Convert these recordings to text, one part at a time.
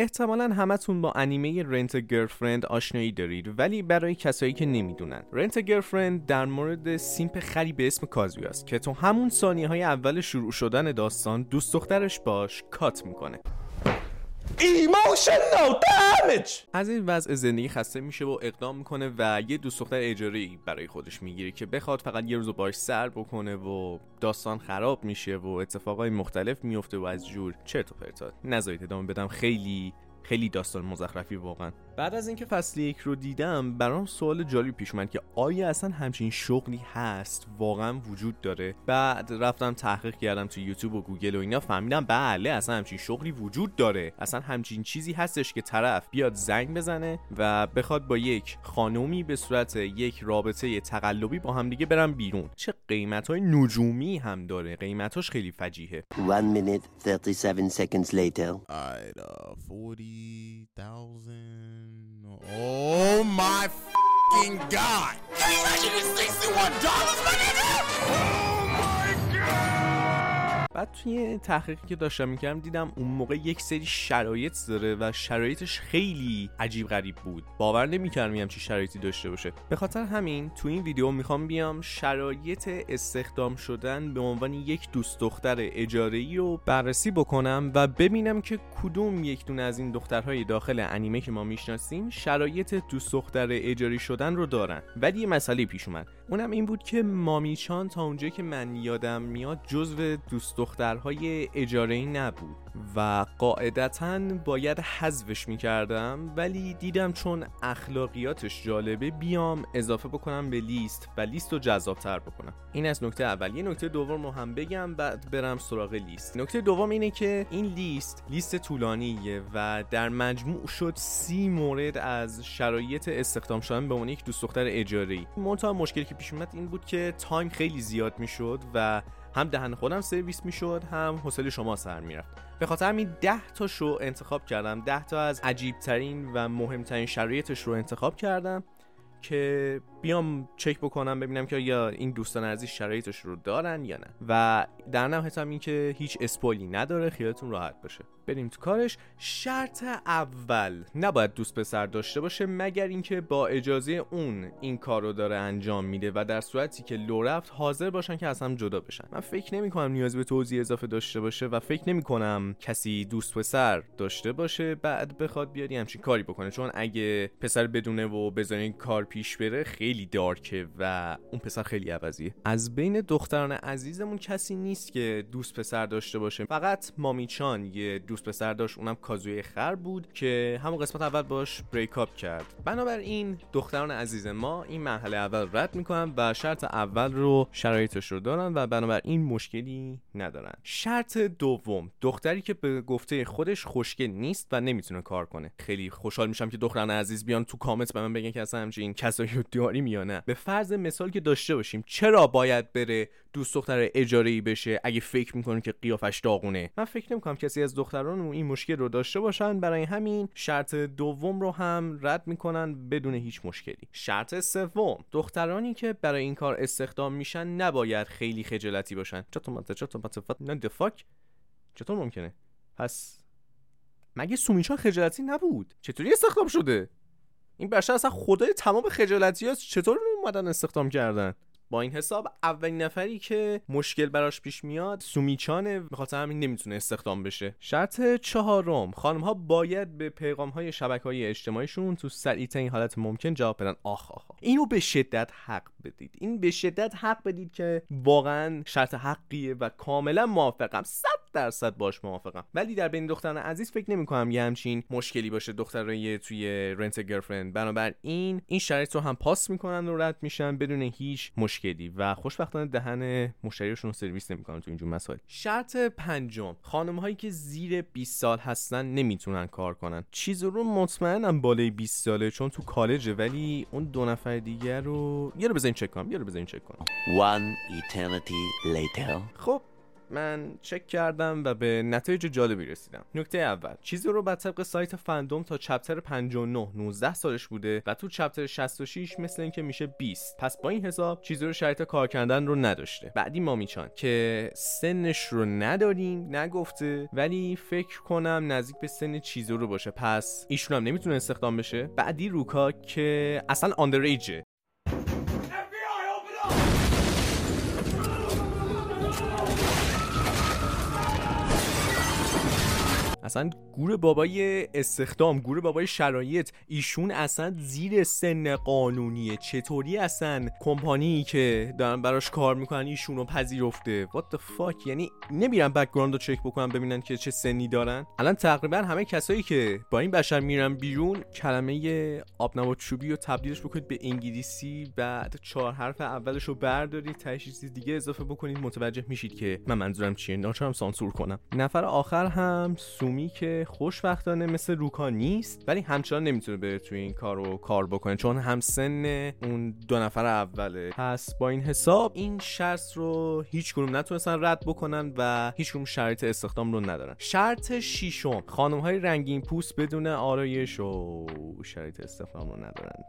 احتمالا همتون با انیمه رنت گرفرند آشنایی دارید ولی برای کسایی که نمی‌دونن. رنت گرفرند در مورد سیمپ خری به اسم کازویاست که تو همون ثانیه های اول شروع شدن داستان دوست دخترش باش کات می‌کنه. Emotional damage! از این وضع زندگی خسته میشه و اقدام می‌کنه و یه دوست دختر اجاره برای خودش می‌گیره که بخواد فقط یه روز باش سر بکنه و داستان خراب میشه و اتفاقای مختلف میفته و از جور چرت و پرتات نذارید ادامه بدم خیلی خیلی داستان مزخرفی واقعا. بعد از اینکه فصل یک رو دیدم برام سوال جالب پیش اومد که آیا اصلا همچین شغلی هست؟ واقعا وجود داره. بعد رفتم تحقیق کردم تو یوتیوب و گوگل و اینا فهمیدم بله اصلا همچین شغلی وجود داره. اصلا همچین چیزی هستش که طرف بیاد زنگ بزنه و بخواد با یک خانومی به صورت یک رابطه تقلبی با هم دیگه برن بیرون. چه قیمت های نجومی هم داره. قیمتاش خیلی فجیحه. 1 minute 37 seconds later. 40 thousand. Oh my fucking god! Three hundred and sixty-one dollars, my nigga! Oh my بعد توی تحقیقی که داشتم می‌کردم دیدم اون موقع یک سری شرایط داره و شرایطش خیلی عجیب غریب بود. باور نمی‌کردم همچین شرایطی داشته باشه. به خاطر همین تو این ویدیو می‌خوام بیام شرایط استخدام شدن به عنوان یک دوست دختر اجاره رو بررسی بکنم و ببینم که کدوم یک دونه از این دخترهای داخل انیمه که ما می‌شناسیم شرایط دوست دختر اجاری شدن رو دارن. ولی یه مسئله پیش اومد. اونم این بود که مامیچان تا اونجایی که من یادم میاد جزو دوست دخترهای اجاره نبود و قاعدتا باید حذفش می‌کردم ولی دیدم چون اخلاقیاتش جالبه بیام اضافه بکنم به لیست و لیست رو جذابتر بکنم. این از نکته اول. یه نکته دوم رو هم بگم بعد برم سراغ لیست. نکته دوم اینه که این لیست لیست طولانیه و در مجموع شد سی مورد از شرایط استخدام شدن به عنوان یک دوست دختر اجاره ای مشکلی که پیش اومد این بود که time خیلی زیاد می‌شد و هم دهن خودم سرویس می‌شد هم حوصله شما سر می‌رفت. به خاطر همین 10 تا شو انتخاب کردم. 10 تا از عجیب ترین و مهمترین شرایطش رو انتخاب کردم که بیام چک بکنم ببینم که یا این دوستان عزیز شرایطش رو دارن یا نه. و در نهایت هم این که هیچ spoil ی نداره خیالتون راحت باشه. بریم تو کارش. شرط اول نباید دوست پسر داشته باشه مگر اینکه با اجازه اون این کار رو داره انجام میده و در صورتی که لو رفت حاضر باشن که از هم جدا بشن. من فکر نمی کنم نیاز به توضیح اضافه داشته باشه و فکر نمی کنم کسی دوست پسر داشته باشه بعد بخواد بیاد همچین کاری بکنه. چون اگه پسر بدونه و بذارین کار پیش بره خیلی دارکه و اون پسر خیلی عوضیه. از بین دختران عزیزمون کسی نیست که دوست پسر داشته باشه. فقط مامیچان یه دوست پسر داشت اونم کازوی خر بود که همون قسمت اول باش بریک اپ کرد. بنابراین دختران عزیز ما این مرحله اول رد می‌کنن و شرط اول رو شرایطش رو دارن و بنابراین مشکلی ندارن. شرط دوم دختری که به گفته خودش خوشگل نیست و نمی‌تونه کار کنه. خیلی خوشحال میشم که دختران عزیز بیان تو کامنت به من بگن که اصلا همچین کسایی رو داریم یا نه. به فرض مثال که داشته باشیم چرا باید بره دوست دختر اجاره ای بشه اگه فکر می‌کنه که قیافش داغونه. من فکر نمی‌کنم کسی از دختران این مشکل رو داشته باشن. برای همین شرط دوم رو هم رد می‌کنن بدون هیچ مشکلی. شرط سوم دخترانی که برای این کار استخدام میشن نباید خیلی خجالتی باشن. چطور مت چطور مت نه دفاک چطور ممکنه؟ پس مگه سومیچان خجالتی نبود؟ چطوری استخدام شده؟ این بشر اصلا خدای تمام خجالتی هست چطور اومدن استخدام کردن؟ با این حساب اولین نفری که مشکل براش پیش میاد سومیچانه به خاطر همین نمی‌تونه استخدام بشه. شرط چهارم خانم ها باید به پیغام های شبکه های اجتماعیشون تو سریع حالت ممکن جواب بدن. آخ آخ اینو به شدت حق بدید. این به شدت حق بدید که واقعا شرط حقیه و کاملا موافقم. 100 درصد باش موافقم. ولی در بین دختران عزیز فکر نمی کنم یه همچین مشکلی باشه دخترای توی رنت گرفرند بنابراین این شرایط رو هم پاس می‌کنن و رد میشن بدون هیچ مشکلی. و خوشبختانه دهن مشتریشون رو سرویس نمی‌کنن تو اینجور مسائل. شرط پنجم خانم هایی که زیر 20 سال هستن نمی‌تونن کار کنن. چیز رو مطمئنم بالای 20 ساله چون تو کالجه ولی اون دو نفر دیگر رو یه رو بزنین چک کنم یه رو بزنین چک کنم. One eternity later. خب من چک کردم و به نتایج جالبی رسیدم. نکته اول چیزی رو بر طبق سایت فندوم تا چپتر 59 19 سالش بوده و تو چپتر 66 مثل اینکه میشه 20 پس با این حساب چیزی رو شرایط کار کردن رو نداشته. بعدی مامیچان که سنش رو نداریم نگفته ولی فکر کنم نزدیک به سن چیزی رو باشه. پس ایشون هم نمی‌تونه استخدام بشه. بعدی روکا که اصلا underage ه اصلا گور بابای استخدام گور بابای شرایط ایشون اصلا زیر سن قانونیه. چطوری اصلا کمپانی که دارن براش کار می‌کنن ایشون رو پذیرفته؟ What the fuck یعنی نمیرن background رو چک بکنن ببینن که چه سنی دارن. الان تقریبا همه کسایی که با این بشر میرن بیرون کلمه آبنبات چوبی رو تبدیلش بکنید به انگلیسی بعد چهار حرف اولش رو بردارید چیز دیگه اضافه بکنید. متوجه میشید که من منظورم چیه. ناچارم سانسور کنم. نفر آخر هم سومی که خوشبختانه مثل روکا نیست ولی همچنان نمی‌تونه بره توی این کار رو کار بکنه چون هم سن اون دو نفر اوله. پس با این حساب این شرط رو هیچ نتونستن رد بکنن و هیچ شرط استخدام رو ندارن. شرط شیشم خانم های رنگین پوست بدون آرایش و شرط استخدام رو ندارن.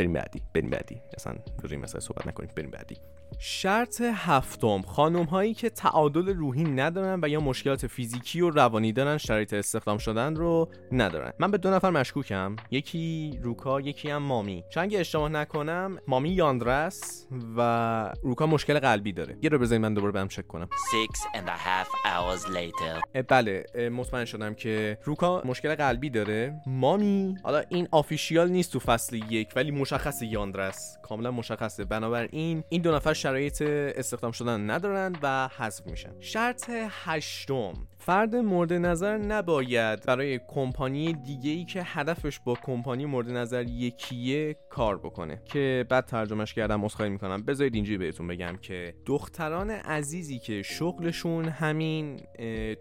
بریم بعدی بریم بعدی. اصلا روی مثلا صحبت نکنیم بریم بعدی. شرط هفتم خانم هایی که تعادل روحی ندارن و یا مشکلات فیزیکی و روانی دارن شرایط استخدام شدن رو ندارن. من به دو نفر مشکوکم. یکی روکا یکی هم مامی. چون اگه اشتباه نکنم مامی یاندرس و روکا مشکل قلبی داره. یه رو بذارید من دوباره برم چک کنم. Six and a half hours later. اه، بله اه، مطمئن شدم که روکا مشکل قلبی داره. مامی حالا این آفیشیال نیست تو فصل یک ولی مشخص یاندرس. کاملا مشخصه. بنابراین این دو نفر شرایط استخدام شدن ندارن و حذف میشن. شرط هشتم. فرد مورد نظر نباید برای کمپانی دیگه ای که هدفش با کمپانی مورد نظر یکیه کار بکنه. که بعد ترجمهش کردم عذرخواهی می‌کنم. بذارید اینجوری بهتون بگم که دختران عزیزی که شغلشون همین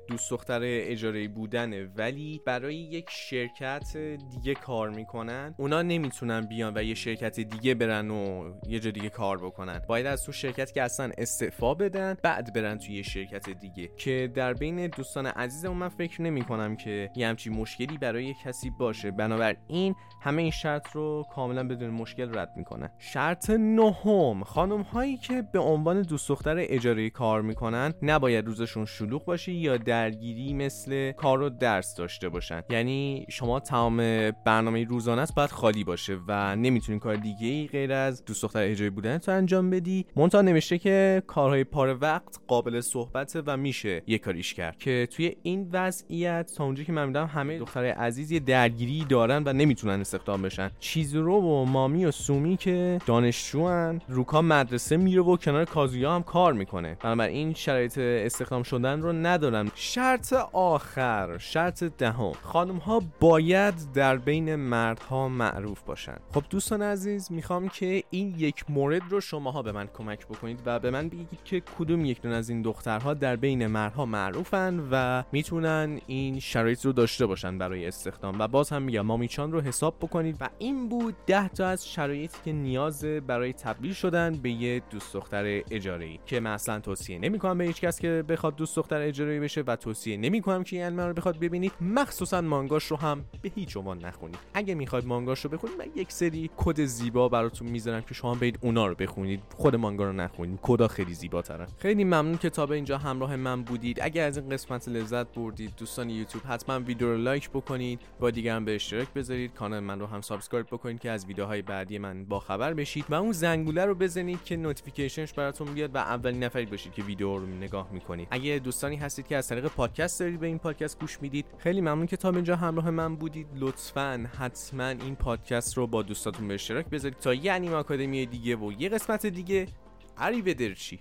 دوست دختر اجاره بودنه ولی برای یک شرکت دیگه کار می‌کنن اونا نمی‌تونن بیان و یه شرکت دیگه برن و یه جا دیگه کار بکنن. باید از تو شرکت که اصلا استعفا بدن بعد برن توی یه شرکت دیگه. که در بین دوستان عزیزمون من فکر نمی کنم که یه همچین مشکلی برای کسی باشه. بنابراین همه این شرط رو کاملا بدون مشکل رد می‌کنن شرط نهم خانم هایی که به عنوان دوست دختر اجاره کار می‌کنن نباید روزشون شلوغ باشه یا درگیری مثل کار و درس داشته باشن. یعنی شما تمام برنامه روزانه باید خالی باشه و نمی‌تونی کار دیگه ای غیر از دوست دختر اجاره بودن تو انجام بدی. مونتا نوشته که کارهای پاره وقت قابل صحبت و میشه یه کاریش کرد. که توی این وضعیت تا اونجایی که من همه دختر عزیز یه درگیری دارن و نمی‌تونن استخدام بشن. چیزرو و مامی و سومی که دانشجوان روکا مدرسه میره و کنار کازویا هم کار می‌کنه. بنابراین شرایط استخدام شدن رو ندارن. شرط آخر شرط دهم خانم ها باید در بین مردها معروف باشن. خب دوستان عزیز می‌خوام که این یک مورد رو شماها به من کمک بکنید و به من بگید که کدوم یک از این دخترها در بین مردها معروفن و می‌تونن این شرایط رو داشته باشن برای استخدام. و باز هم میگم مامیچان رو حساب بکنید. و این بود ده تا از شرایطی که نیاز برای تبدیل شدن به یه دوست دختر اجاره ای که من اصلا توصیه نمی‌کنم به هیچ کس که بخواد دوست دختر اجاره بشه و توصیه نمی‌کنم که این رو بخواد ببینید. مخصوصا مانگاش رو هم به هیچ عنوان نخونید. اگه می‌خواید مانگاش رو بخونید من یک سری کد زیبا براتون می‌ذارم که شما برید اونا رو بخونید. خود مانگا رو نخونید. کدا خیلی زیباترن خیلی ممنون که تا به اینجا همراه من بودید. اگر از این قسمت لذت بردید. دوستان یوتیوب حتما ویدیو رو لایک بکنید. با دیگران به اشتراک بذارید. کانال من رو هم subscribe بکنید که از ویدیوهای بعدی من با خبر بشید. و اون زنگوله رو بزنید که notification ش براتون بیاد و اولین نفری باشید که ویدیو رو نگاه می‌کنید. اگه دوستانی هستید که از طریق پادکست دارید به این پادکست گوش می‌دید خیلی ممنون که تا اینجا همراه من بودید. لطفا حتما این پادکست رو با دوستاتون به اشتراک بذارید تا یه انیمه آکادمی دیگه و یه قسمت دیگه. عری بدرچی